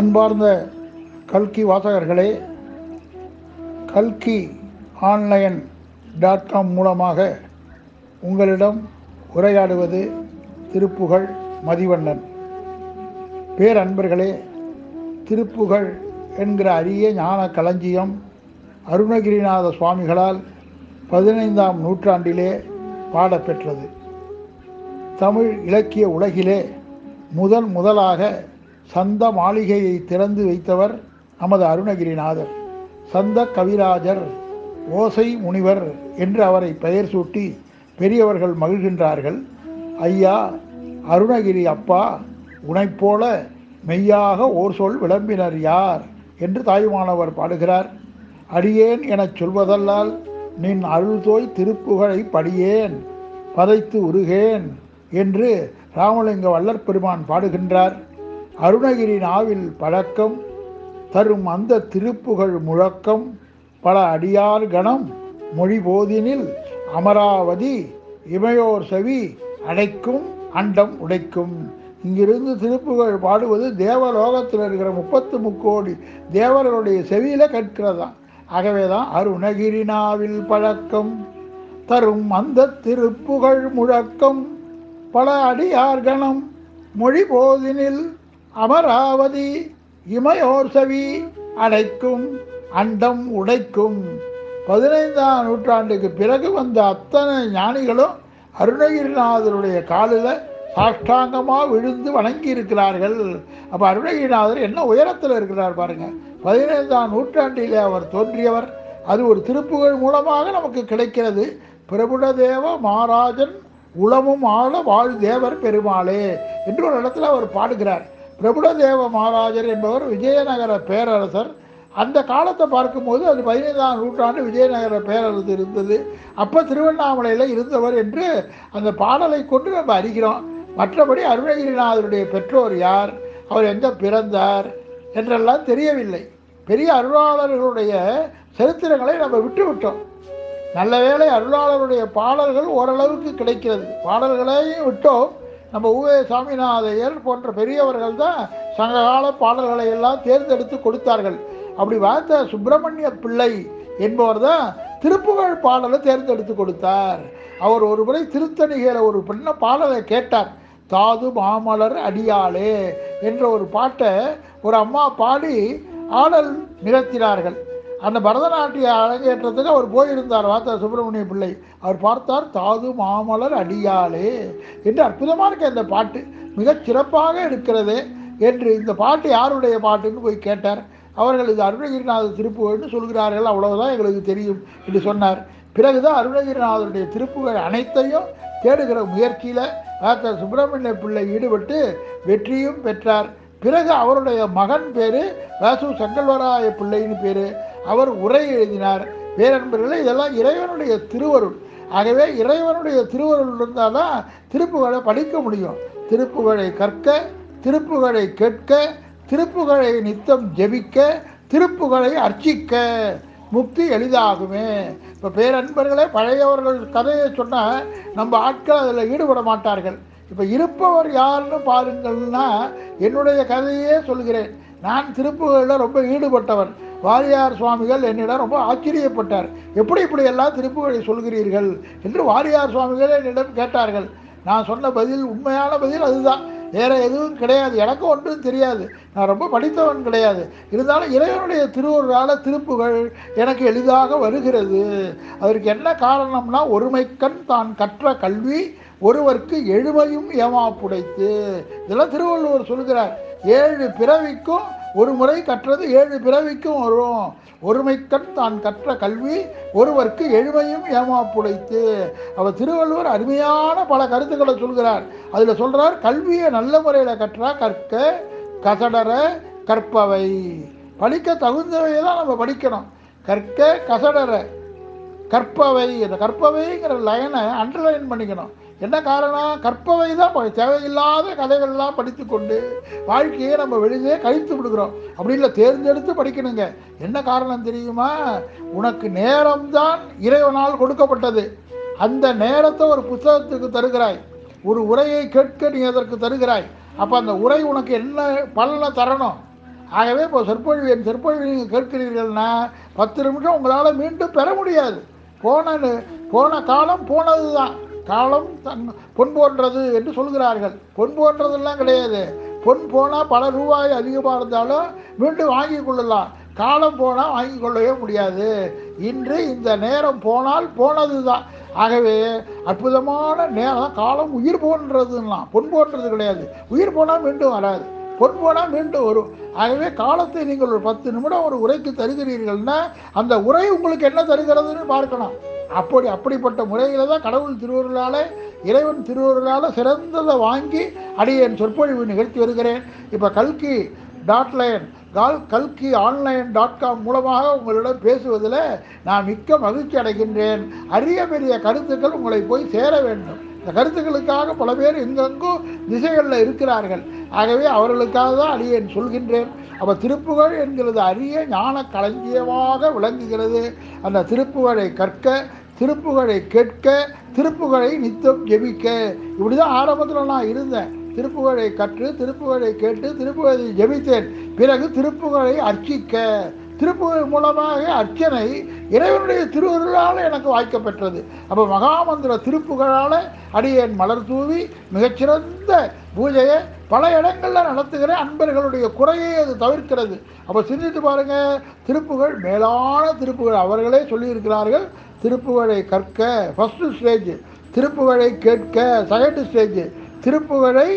அன்பார்ந்த கல்கி வாசகர்களே கல்கி ஆன்லைன் டாட் காம் மூலமாக உங்களிடம் உரையாடுவது திருப்புகழ் மதிவண்ணன். பேரன்பர்களே திருப்புகழ் என்கிற அரிய ஞான களஞ்சியம் அருணகிரிநாத சுவாமிகளால் பதினைந்தாம் நூற்றாண்டிலே பாடப்பெற்றது. தமிழ் இலக்கிய உலகிலே முதன் முதலாக சந்த மாளிகையை திறந்து வைத்தவர் நமது அருணகிரிநாதர். சந்த கவிராஜர் ஓசை முனிவர் என்று அவரை பெயர் சூட்டி பெரியவர்கள் மகிழ்கின்றார்கள். ஐயா அருணகிரி அப்பா உனைப்போல மெய்யாக ஓர் சொல் விளம்பினர் யார்? என்று தாயுமானவர் பாடுகிறார். அடியேன் எனச் சொல்வதல்லால் நின் அருள்தோய் திருப்புகழை படியேன் பதைத்து உருகேன் என்று ராமலிங்க வள்ளற் பெருமான் பாடுகின்றார். அருணகிரி நாவில் பழக்கம் தரும் அந்த திருப்புகழ் முழக்கம் பல அடியார் கணம் மொழி போதினில் அமராவதி இமையோர் செவி அடைக்கும் அண்டம் உடைக்கும். இங்கிருந்து திருப்புகழ் பாடுவது தேவலோகத்தில் இருக்கிற முப்பத்து முக்கோடி தேவர்களுடைய செவியில ஆகவே ஆகவேதான் அருணகிரினாவில் பழக்கம் தரும் அந்த திருப்புகழ் முழக்கம் பல அடியார்கணம் மொழி போதினில் அமராவதி இமயோர்சவி அடைக்கும் அண்டம் உடைக்கும். பதினைந்தாம் நூற்றாண்டுக்கு பிறகு வந்த அத்தனை ஞானிகளும் அருணகிரிநாதருடைய காலில் சாஷ்டாங்கமாக விழுந்து வணங்கி இருக்கிறார்கள் அப்போ அருணகிரிநாதர் என்ன உயரத்தில் இருக்கிறார் பாருங்க. பதினைந்தாம் நூற்றாண்டிலே அவர் தோன்றியவர். அது ஒரு திருப்புகழ் மூலமாக நமக்கு கிடைக்கிறது. பிரபுடதேவ மகாராஜன் உளமும் ஆள வாழ் தேவர் பெருமாளே என்று ஒரு இடத்துல அவர் பாடுகிறார். பிரபுடதேவ மகாராஜர் என்பவர் விஜயநகர பேரரசர். அந்த காலத்தை பார்க்கும்போது அது பதினைந்தாம் நூற்றாண்டு விஜயநகர பேரரசு இருந்தது. அப்போ திருவண்ணாமலையில் இருந்தவர் என்று அந்த பாடலை கொண்டு நம்ம அறிகிறோம். மற்றபடி அருணகிரிநாதருடைய பெற்றோர் யார்? அவர் எங்கே பிறந்தார்? என்றெல்லாம் தெரியவில்லை. பெரிய அருளாளர்களுடைய சரித்திரங்களை நம்ம விட்டு விட்டோம் நல்ல வேளை அருளாளருடைய பாடல்கள் ஓரளவுக்கு கிடைக்கிறது. பாடல்களையும் விட்டோம். நம்ம உவே சாமிநாதையர் போன்ற பெரியவர்கள் தான் சங்ககால பாடல்களை எல்லாம் தேர்ந்தெடுத்து கொடுத்தார்கள். அப்படி வாழ்ந்த சுப்பிரமணிய பிள்ளை என்பவர் தான் திருப்புகழ் பாடலை தேர்ந்தெடுத்து கொடுத்தார். அவர் ஒரு முறை திருத்தணிகையில் ஒரு பெண்ண பாடலை கேட்டார். தாது மாமலர் அடியாளே என்ற ஒரு பாட்டை ஒரு அம்மா பாடி ஆடல் நிகழ்த்தினார்கள். அந்த பரதநாட்டிய அரங்கேற்றத்துக்கு அவர் போயிருந்தார் வார்த்தா சுப்பிரமணிய பிள்ளை. அவர் பார்த்தார் தாது மாமலர் அடியாளே என்று அற்புதமாக இருக்க இந்த பாட்டு. மிகச் சிறப்பாக இருக்கிறது என்று இந்த பாட்டு யாருடைய பாட்டுன்னு போய் கேட்டார். அவர்கள் இது அருணகிரிநாத திருப்புகள்னு சொல்கிறார்கள் அவ்வளவுதான் எங்களுக்கு தெரியும் என்று சொன்னார். பிறகுதான் அருணகிரிநாதருடைய திருப்புகள் அனைத்தையும் தேடுகிற முயற்சியில் டாக்டர் சுப்பிரமணிய பிள்ளை ஈடுபட்டு வெற்றியும் பெற்றார். பிறகு அவருடைய மகன் பேர் வாசு சங்கல்வராய பிள்ளைன்னு பேர். அவர் உரை எழுதினார். பேரன்பர்களே இதெல்லாம் இறைவனுடைய திருவருள். ஆகவே இறைவனுடைய திருவருள் இருந்தால் தான் திருப்புகழை படிக்க முடியும். திருப்புகழை கற்க திருப்புகழை கேட்க திருப்புகழை நித்தம் ஜெபிக்க திருப்புகழை அர்ச்சிக்க முக்தி எளிதாகுமே. இப்போ பேரன்பர்களே பழையவர்கள் கதையை சொன்னால் நம்ம ஆட்கள் அதில் ஈடுபட மாட்டார்கள். இப்போ இருப்பவர் யாருன்னு பாருங்கள்னா என்னுடைய கதையே சொல்கிறேன். நான் திருப்புகளில் ரொம்ப ஈடுபட்டவன். வாரியார் சுவாமிகள் என்னிடம் ரொம்ப ஆச்சரியப்பட்டார். எப்படி இப்படி எல்லாம் திருப்புகளை சொல்கிறீர்கள்? என்று வாரியார் சுவாமிகள் என்னிடம் கேட்டார்கள். நான் சொன்ன பதில் உண்மையான பதில் அதுதான். வேறு எதுவும் கிடையாது. எனக்கும் ஒன்றும் தெரியாது. நான் ரொம்ப படித்தவன் கிடையாது. இருந்தாலும் இறைவனுடைய திருவருளால் திருப்புகள் எனக்கு எளிதாக வருகிறது. அதற்கு என்ன காரணம்னா ஒருமைக்கண் தான் கற்ற கல்வி ஒருவருக்கு எழுமையும் ஏமாப்புடைத்து. இதெல்லாம் திருவள்ளுவர் சொல்கிறார். ஏழு பிறவிக்கும் ஒரு முறை கற்றது ஏழு பிறவிக்கும் வரும். ஒருமைக்கண் தான் கற்ற கல்வி ஒருவருக்கு எழுமையும் ஏமாப்புடைத்து அவர் திருவள்ளுவர் அருமையான பல கருத்துக்களை சொல்கிறார். அதில் சொல்கிறார் கல்வியை நல்ல முறையில் கற்றா கற்க கசடர கற்பவை. படிக்க தகுந்தவையை தான் நம்ம படிக்கணும். கற்க கசடர கற்பவை. இந்த கற்பவைங்கிற லைனை அண்டர்லைன் பண்ணிக்கணும். என்ன காரணம் கற்பவை தான் தேவையில்லாத கதைகள்லாம் படித்துக்கொண்டு வாழ்க்கையை நம்ம வெளியே கழித்து விடுகிறோம். அப்படி இல்லை தேர்ந்தெடுத்து படிக்கணுங்க. என்ன காரணம் தெரியுமா? உனக்கு நேரம்தான் இறைவனால் கொடுக்கப்பட்டது. அந்த நேரத்தை ஒரு புத்தகத்துக்கு தருகிறாய். ஒரு உரையை கேட்க நீ அதற்கு தருகிறாய். அப்போ அந்த உரை உனக்கு என்ன பலனை தரணும்? ஆகவே இப்போ சொற்பொழிவு என் சொற்பொழிவு நீங்கள் கேட்கிறீர்கள்னா பத்து நிமிஷம் உங்களால் மீண்டும் பெற முடியாது. போன போன காலம் போனது தான் காலம் தன் பொன் போன்றது என்று சொல்கிறார்கள். பொன் போன்றதெல்லாம் கிடையாது. பொன் போனால் பல ரூபாய் அதிகமாக இருந்தாலும் மீண்டும் வாங்கி கொள்ளலாம். காலம் போனால் வாங்கி கொள்ளவே முடியாது. இன்று இந்த நேரம் போனால் போனது தான் ஆகவே அற்புதமான நேரம் காலம் உயிர் போன்றதுலாம். பொன் போன்றது கிடையாது. உயிர் போனால் மீண்டும் வராது. பொன் போனால் மீண்டும் வரும். ஆகவே காலத்தை நீங்கள் ஒரு பத்து நிமிடம் ஒரு உரைக்கு தருகிறீர்கள்னா அந்த உரை உங்களுக்கு என்ன தருகிறதுன்னு பார்க்கணும் அப்படி அப்படிப்பட்ட முறையில் தான் கடவுள் திருவருளால் இறைவன் திருவருளால் சிறந்ததை வாங்கி அடியேன் சொற்பொழிவு நிகழ்த்தி வருகிறேன். இப்போ கல்கி டாட் லைன் கால் கல்கி ஆன்லைன் டாட் காம் மூலமாக உங்களிடம் பேசுவதில் நான் மிக்க மகிழ்ச்சி அடைகின்றேன். அரிய பெரிய கருத்துக்கள் உங்களை போய் சேர வேண்டும். இந்த கருத்துக்களுக்காக பல பேர் எங்கெங்கும் திசைகளில் இருக்கிறார்கள். ஆகவே அவர்களுக்காக தான் அடியேன் சொல்கின்றேன். அப்போ திருப்புகழ் என்கிறது அரிய ஞான களஞ்சியமாக விளங்குகிறது. அந்த திருப்புகழை கற்க திருப்புகழை கேட்க திருப்புகழை நித்தம் ஜெபிக்க. இப்படி தான் ஆரம்பத்தில் நான் இருந்தேன். திருப்புகழை கற்று திருப்புகழை கேட்டு திருப்புகழை ஜெபித்தேன். பிறகு திருப்புகழை அர்ச்சிக்க. திருப்புகழ் மூலமாக அர்ச்சனை இறைவனுடைய திருவருளால் எனக்கு வாய்க்கப்பெற்றது. அப்போ மகாமந்திர திருப்புகழால் அடியேன் மலர் தூவி மிகச்சிறந்த பூஜையை பல இடங்களில் நடத்துகிற அன்பர்களுடைய குறையை அது தவிர்க்கிறது. அப்போ சிந்தித்து பாருங்க திருப்புகழ் மேலான திருப்புகள். அவர்களே சொல்லியிருக்கிறார்கள் திருப்புகழை கற்க ஃபஸ்ட்டு ஸ்டேஜ் திருப்புகழை கேட்க செகண்ட் ஸ்டேஜ் திருப்புகழை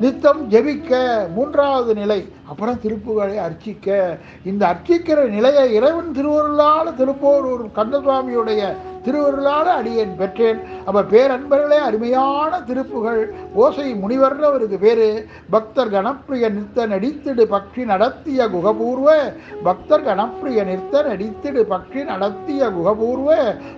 நித்தம் ஜெபிக்க மூன்றாவது நிலை. அப்புறம் திருப்புகழை அர்ச்சிக்க இந்த அர்ச்சிக்கிற நிலையை இறைவன் திருவருளால் திருப்போரூர் கந்தசுவாமியுடைய திருவருளால் அடியேன் பெற்றேன். அப்போ பேரன்பர்களே அருமையான திருப்புகள். ஓசை முனிவர்னு அவருக்கு பேர். பக்தர் கணப்பிரிய நிறுத்த நடித்திடு பக்ஷி நடத்திய குகபூர்வ. பக்தர் கணப்பிரிய நிறுத்த நடித்திடு பக்ஷி நடத்திய குகபூர்வ.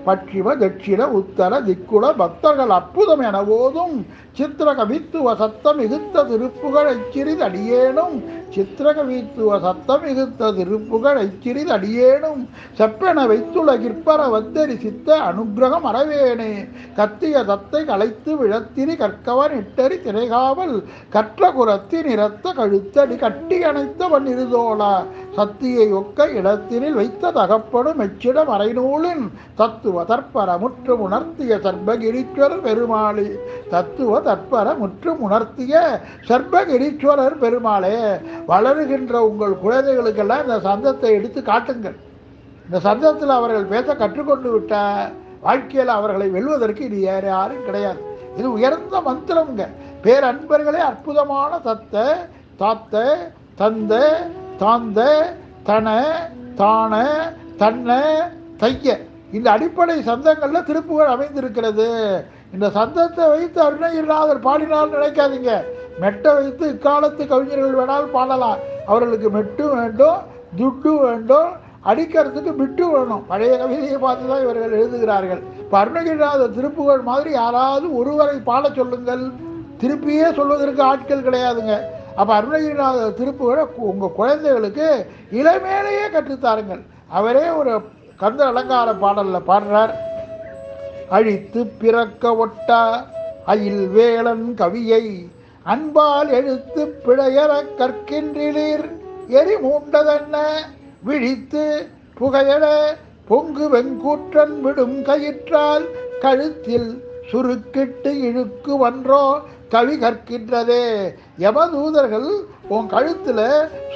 பட்சிம தட்சிண உத்தர திக்குல பக்தர்கள் அற்புதம் என போதும் சித்திரகவித்துவ சத்தம் மிகுத்த திருப்புகள் அச்சிறிதடியேனும் சித்திரகவித்துவ சத்தம் மிகுத்த திருப்புகள் எச்சிறிது அடியேனும் செப்பென வைத்துள்ள கிற்பர வத்தரி சித்த அனுக்கிரகம் அறவேனே. கத்திய தத்தை களைத்து விழத்திரி கற்கவன் இட்டரி திரைகாவல் கற்ற குரத்தி நிறத்த கழுத்தடி கட்டி அணைத்தவன் இருதோளா சத்தியை ஒக்க இடத்தினில் வைத்த தகப்படும் மெச்சிட மறைநூலின் தத்துவ தற்பர முற்று உணர்த்திய சர்பகிரீஸ்வரர் பெருமாளி. தத்துவ தற்பர முற்று உணர்த்திய சர்பகிரீஸ்வரர் பெருமாளே. வளருகின்ற உங்கள் குழந்தைகளுக்கெல்லாம் இந்த சந்தத்தை எடுத்து காட்டுங்கள். இந்த சந்தத்தில் அவர்கள் பேச கற்றுக்கொண்டு விட்ட வாழ்க்கையில் அவர்களை வெல்வதற்கு இது வேறு யாரும் கிடையாது. இது உயர்ந்த மந்திரம்ங்க. பேரன்பர்களே அற்புதமான தத்த தாத்த தந்த தாந்த தன தான தன்ன தைய. இந்த அடிப்படை சந்தங்களில் திருப்புகள் அமைந்திருக்கிறது. இந்த சந்தத்தை வைத்து அருணகிரிநாதர் பாடினால் நினைக்காதீங்க. மெட்டை வைத்து இக்காலத்து கவிஞர்கள் வேணாலும் பாடலாம். அவர்களுக்கு மெட்டு வேண்டும் துட்டு வேண்டும் அடிக்கிறதுக்கு விட்டு வேணும். பழைய கவிதையை பார்த்து தான் இவர்கள் எழுதுகிறார்கள். இப்போ அருணகிரிநாத திருப்புகள் மாதிரி யாராவது ஒருவரை பாட சொல்லுங்கள். திருப்பியே சொல்வதற்கு ஆட்கள் கிடையாதுங்க. அப்போ அருணகிரிநாத திருப்புகளை உங்கள் குழந்தைகளுக்கு இளமேலேயே கற்றுத்தாருங்கள் அவரே ஒரு கந்த அலங்கார பாடலில் பாடுறார். அழித்து பிறக்க ஒட்டா அயில் வேளன் கவியை அன்பால் எழுத்து பிழையற கற்கின்றிலீர். எரி மூண்டதென்ன? விழித்து புகையட பொங்கு வெங்கூற்றன் விடும் கயிற்றால் கழுத்தில் சுருக்கிட்டு இழுக்கு வன்றோ கவி கற்கின்றதே. யமதூதர்கள் உன் கழுத்தில்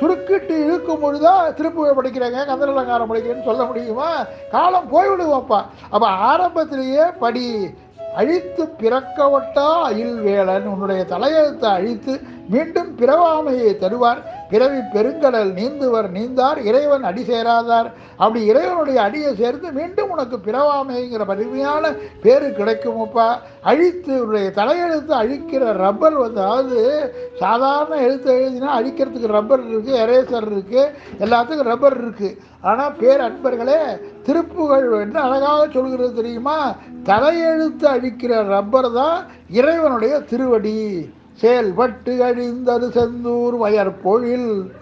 சுருக்கிட்டு இழுக்கும் பொழுதா திருப்புகை படிக்கிறாங்க கந்தரலங்காரம் படிக்கிறேன்னு சொல்ல முடியுமா? காலம் போய்விடுவோம்ப்பா அப்போ. ஆரம்பத்திலேயே படி அழித்து பிறக்கவட்டா அயில் வேளன் உன்னுடைய தலையெழுத்தை அழித்து மீண்டும் பிறவாமையை தருவார். பிறவி பெருங்கடல் நீந்துவர் நீந்தார் இறைவன் அடி சேராதார். அப்படி இறைவனுடைய அடியை சேர்ந்து மீண்டும் உனக்கு பிறவாமைங்கிற வலிமையான பேரு கிடைக்குமப்பா. அழித்து உன்னுடைய தலையெழுத்து அழிக்கிற ரப்பர் வந்து அதாவது சாதாரண எழுத்து எழுதினா அழிக்கிறதுக்கு ரப்பர் இருக்குது எரேசர் இருக்குது எல்லாத்துக்கும் ரப்பர் இருக்குது ஆனால் பேர் அன்பர்களே திருப்புகழ் என்று அழகாக சொல்கிறது தெரியுமா? தலையெழுத்து அழிக்கிற ரப்பர் தான் இறைவனுடைய திருவடி. செயல்பட்டு அழிந்தது செந்தூர் வயற்பொழில்.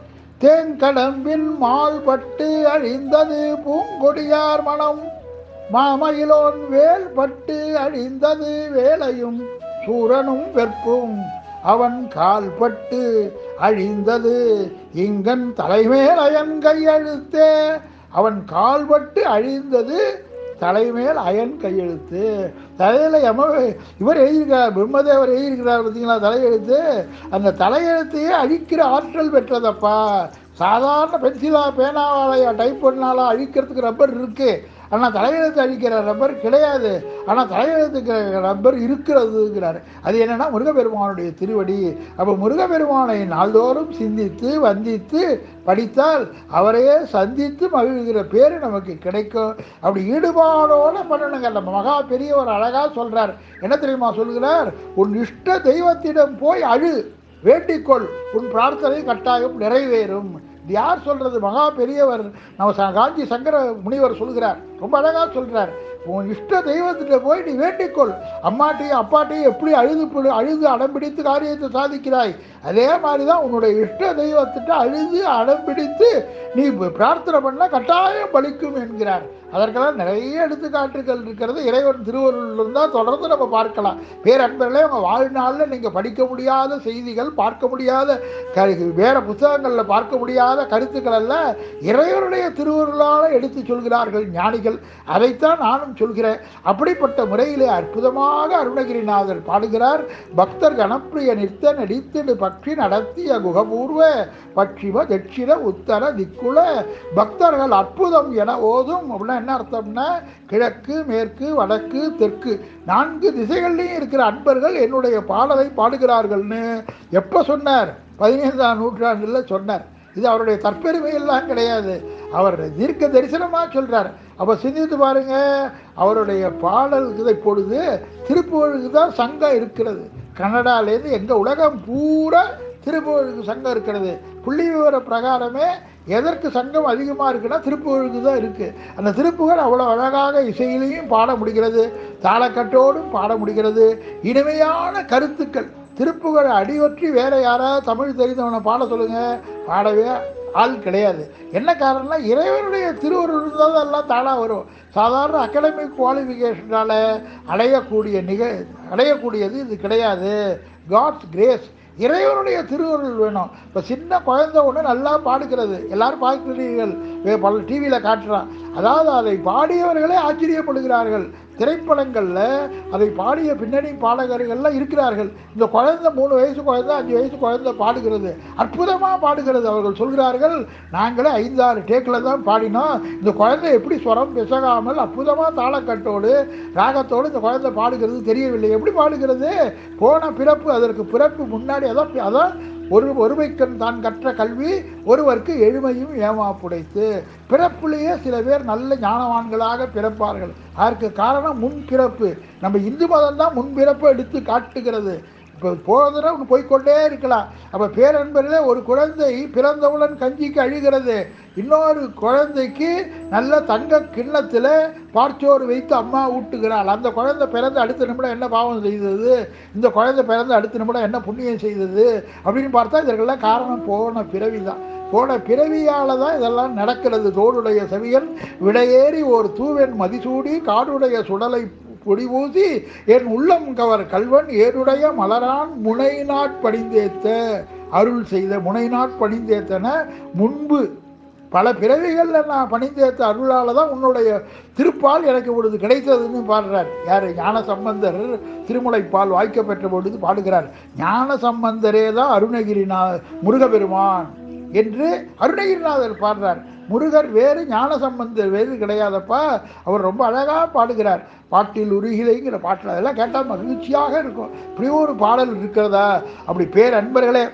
தேங்கடம்பின் மால்பட்டு அழிந்தது பூங்கொடியார் மனம். மாமயிலோன் வேல்பட்டு அழிந்தது வேலையும் சூரனும் வெற்பும். அவன் கால்பட்டு அழிந்தது இங்கன் தலைமேல் அயன் கையெழுத்தே அவன் கால்பட்டு அழிந்தது தலைமையில் அயன் கையெழுத்து. தலையில் எம இவர் எழுதியிருக்கிறார் பிரம்மதேவர் எழுதியிருக்கிறார் பார்த்தீங்களா? தலையெழுத்து. அந்த தலையெழுத்தையே அழிக்கிற ஆற்றல் பெற்றதப்பா. சாதாரண பென்சிலா பேனாவாலையா டைப் பண்ணாலா அழிக்கிறதுக்கு ரப்பர் இருக்குது ஆனால் தலையெழுத்து அழிக்கிற ரப்பர் கிடையாது. ஆனால் தலையெழுத்துக்கு ரப்பர் இருக்கிறதுங்கிறார். அது என்னென்னா முருகப்பெருமானுடைய திருவடி. அப்போ முருகப்பெருமானை நாள்தோறும் சிந்தித்து வந்தித்து படித்தால் அவரையே சந்தித்து மகிழ்கிற பேர் நமக்கு கிடைக்கும். அப்படி ஈடுபாடோடு பண்ணணுங்க. நம்ம மகா பெரியவர் அழகாக சொல்கிறார் என்ன தெரியுமா சொல்கிறார் உன் இஷ்ட தெய்வத்திடம் போய் அழு. வேண்டிக்கொள். உன் பிரார்த்தனை கட்டாயம் நிறைவேறும். யார் சொல்றது? மகா பெரியவர். நம்ம ச- காஞ்சி சங்கர முனிவர் சொல்கிறார் ரொம்ப அழகாக சொல்கிறார் உன் இஷ்ட தெய்வத்திட்ட போய் நீ வேண்டிக்கொள். அம்மாட்டையும் அப்பாட்டையும் எப்படி அழுது அழுது அடம்பிடித்து காரியத்தை சாதிக்கிறாய்? அதே மாதிரி தான் உன்னுடைய இஷ்ட தெய்வத்திட்ட அழுது அடம்பிடித்து நீ பிரார்த்தனை பண்ணால் கட்டாயம் பலிக்கும் என்கிறார். அதற்கெல்லாம் நிறைய எடுத்துக்காட்டுகள் இருக்கிறது. இறைவன் திருவருளிருந்தால் தொடர்ந்து நம்ம பார்க்கலாம். பேரன்பர்களே உங்கள் வாழ்நாளில் நீங்கள் படிக்க முடியாத செய்திகள் பார்க்க முடியாத க வேறு புத்தகங்களில் பார்க்க முடியாத கருத்துக்கள் இறைவனுடைய திருவருளால் எடுத்து சொல்கிறார்கள். ஞானிகள் அதைத்தான் நானும் சொல்கிறேன். அப்படிப்பட்ட முறையிலே அற்புதமாக அருணகிரிநாதர் பாடுகிறார். பக்தர் கணப்பிரிய நிறுத்த நடித்து பற்றி நடத்திய குகபூர்வ பட்சிம தட்சிண உத்தர திக்குல பக்தர்கள் அற்புதம் என ஓதும். அப்படின்னா என்ன அர்த்தம்னா கிழக்கு மேற்கு வடக்கு தெற்கு. நான்கு திசைகள்லையும் இருக்கிற அன்பர்கள் என்னுடைய பாடலை பாடுகிறார்கள்னு எப்போ சொன்னார்? பதினைந்தாம் நூற்றாண்டில் சொன்னார். இது அவருடைய தற்பெருமையெல்லாம் கிடையாது. அவர் தீர்க்க தரிசனமாக சொல்கிறார் அப்போ சிந்தித்து பாருங்க அவருடைய பாடலுக்கு இப்பொழுது திருப்புகழுக்கு தான் சங்கம் இருக்கிறது. கனடாலேருந்து எங்கள் உலகம் பூரா திருப்புகழுக்கு சங்கம் இருக்கிறது. புள்ளி விவர பிரகாரமே எதற்கு சங்கம் அதிகமாக இருக்குன்னா திருப்புகழுக்கு தான் இருக்குது அந்த திருப்புகள் அவ்வளோ அழகாக இசையிலையும் பாட முடிகிறது. தாளக்கட்டோடும் பாட முடிகிறது. இனிமையான கருத்துக்கள். திருப்புகழ் அடிவற்றி வேற யாராவது தமிழ் தெரிந்தவனை பாட சொல்லுங்கள் பாடவே ஆள் கிடையாது. என்ன காரணம்னா இறைவனுடைய திருவருள் இருந்தால் தான் எல்லாம் தானாக வரும். சாதாரண அகாடமிக் குவாலிஃபிகேஷனால் அடையக்கூடிய நிக அடையக்கூடியது இது கிடையாது. காட்ஸ் கிரேஸ் இறைவனுடைய திருவருள் வேணும். இப்போ சின்ன குழந்தை ஒன்று நல்லா பாடுகிறது. எல்லாரும் பார்க்குறீர்கள் பல டிவியில் காட்டுறான். அதாவது அதை பாடியவர்களே ஆச்சரியப்படுகிறார்கள். திரைப்படங்களில் அதை பாடிய பின்னணி பாடகர்கள்லாம் இருக்கிறார்கள். இந்த குழந்தை மூணு வயசு குழந்தை அஞ்சு வயசு குழந்தை பாடுகிறது. அற்புதமாக பாடுகிறது அவர்கள் சொல்கிறார்கள். நாங்களே ஐந்தாறு டேக்கில் தான் பாடினோம். இந்த குழந்தை எப்படி ஸ்வரம் பிசகாமல் அற்புதமாக தாளக்கட்டோடு ராகத்தோடு இந்த குழந்தை பாடுகிறது தெரியவில்லை. எப்படி பாடுகிறது? போன பிறப்பு அதற்கு பிறப்பு முன்னாடி அதான் அதான் ஒரு ஒருமைக்கண் தான் கற்ற கல்வி ஒருவருக்கு எழுமையும் ஏமாப்புடைத்து பிறப்புலேயே சில பேர் நல்ல ஞானவான்களாக பிறப்பார்கள். அதற்கு காரணம் முன் பிறப்பு நம்ம இந்து மதம் தான் முன் பிறப்பு எடுத்து காட்டுகிறது. இப்போ போகிறதுனா போய்க்கொண்டே இருக்கலாம். அப்போ பேரன்பரில் ஒரு குழந்தை பிறந்தவுடன் கஞ்சிக்கு அழுகிறது. இன்னொரு குழந்தைக்கு நல்ல தங்க கிண்ணத்தில் பார்ச்சோறு வைத்து அம்மா ஊட்டுகிறாள். அந்த குழந்தை பிறந்த அடுத்த நிமிடம் என்ன பாவம் செய்தது? இந்த குழந்தை பிறந்த அடுத்த நிமிடம் என்ன புண்ணியம் செய்தது? அப்படின்னு பார்த்தா இதற்கெல்லாம் காரணம் போன பிறவி தான் போன பிறவியால் தான் இதெல்லாம் நடக்கிறது. தோடுடைய செவியன் விடையேறி ஒரு தூவன் மதிசூடி காடுடைய சுடலை பொடி ஊதி என் உள்ளம் கவர் கல்வன் ஏருடைய மலரான் முனை நாட்பணிந்தேத்த அருள் செய்த முனை நாட்பணிந்தேத்தன முன்பு பல பிறவிகளில் நான் பணிந்தேத்த அருளால் தான் உன்னுடைய திருப்பால் எனக்கு பொழுது கிடைத்ததுன்னு பாடுறார். யார்? ஞான சம்பந்தர் திருமுலைப்பால் வாய்க்க பெற்ற பொழுது பாடுகிறார். ஞான சம்பந்தரே தான் அருணகிரிநா முருகபெருமான் என்று அருணகிரிநாதர் பாடுறார். முருகர் வேறு ஞான சம்பந்தர் வேறு கிடையாதப்பா. அவர் ரொம்ப அழகாக பாடுகிறார். பாட்டில் உருகிலைங்கிற பாட்டில் அதெல்லாம் கேட்டால் மகிழ்ச்சியாக இருக்கும். இப்படி ஒரு பாடல் இருக்கிறதா? அப்படி பேர் அன்பர்களே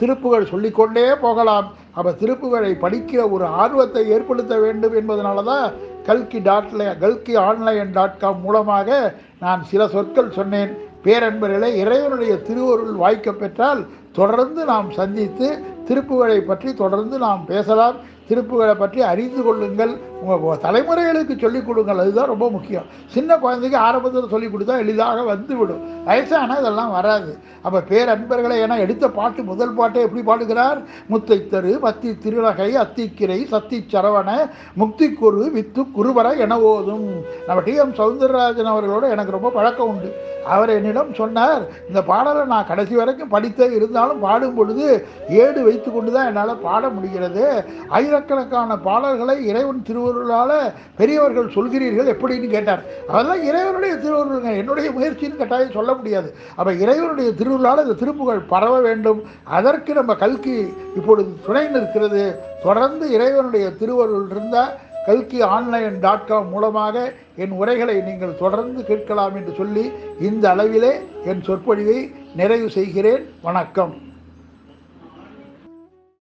திருப்புகழ் சொல்லிக்கொண்டே போகலாம். அப்போ திருப்புகழை படிக்கிற ஒரு ஆர்வத்தை ஏற்படுத்த வேண்டும் என்பதனால தான் கல்கி டாட்ல கல்கி ஆன்லைன் டாட் காம் மூலமாக நான் சில சொற்கள் சொன்னேன். பேரன்பர்களே இறைவனுடைய திருவருள் வாய்க்க பெற்றால் தொடர்ந்து நாம் சந்தித்து திருப்புகழை பற்றி தொடர்ந்து நாம் பேசலாம். திருப்புகளை பற்றி அறிந்து கொள்ளுங்கள். உங்கள் தலைமுறைகளுக்கு சொல்லிக் கொடுங்கள். அதுதான் ரொம்ப முக்கியம். சின்ன குழந்தைக்கு ஆரம்பத்தில் சொல்லிக் கொடுத்தா எளிதாக வந்துவிடும் வயசான இதெல்லாம் வராது. அப்போ பேரன்பர்களை ஏன்னா எடுத்த பாட்டு முதல் பாட்டை எப்படி பாடுகிறார்? முத்தை தரு மத்தி திருநகை அத்திக்கிரை சத்தி சரவண முக்தி குரு வித்து குருவர என ஓதும். நம்ம டி எம் சவுந்தரராஜன் அவர்களோட எனக்கு ரொம்ப பழக்கம் உண்டு. அவர் என்னிடம் சொன்னார் இந்த பாடலை நான் கடைசி வரைக்கும் படித்தே இருந்தாலும் பாடும் பொழுது ஏடு வைத்து கொண்டு தான் என்னால் பாட முடிகிறது. ஆயிரக்கணக்கான பாடல்களை இறைவன் திருவருளால் பெரியவர்கள் சொல்கிறீர்கள் எப்படின்னு கேட்டார். அதெல்லாம் இறைவனுடைய திருவருளுங்க. என்னுடைய முயற்சின்னு கட்டாயம் சொல்ல முடியாது. அப்போ இறைவனுடைய திருவருளால் இந்த திருப்புகள் பரவ வேண்டும். அதற்கு நம்ம கல்கி இப்பொழுது துணை நிற்கிறது. தொடர்ந்து இறைவனுடைய திருவருள் இருந்தால் கல்கி ஆன்லைன் டாட் காம் மூலமாக என் உரைகளை நீங்கள் தொடர்ந்து கேட்கலாம் என்று சொல்லி இந்த அளவிலே என் சொற்பொழிவை நிறைவு செய்கிறேன். வணக்கம்.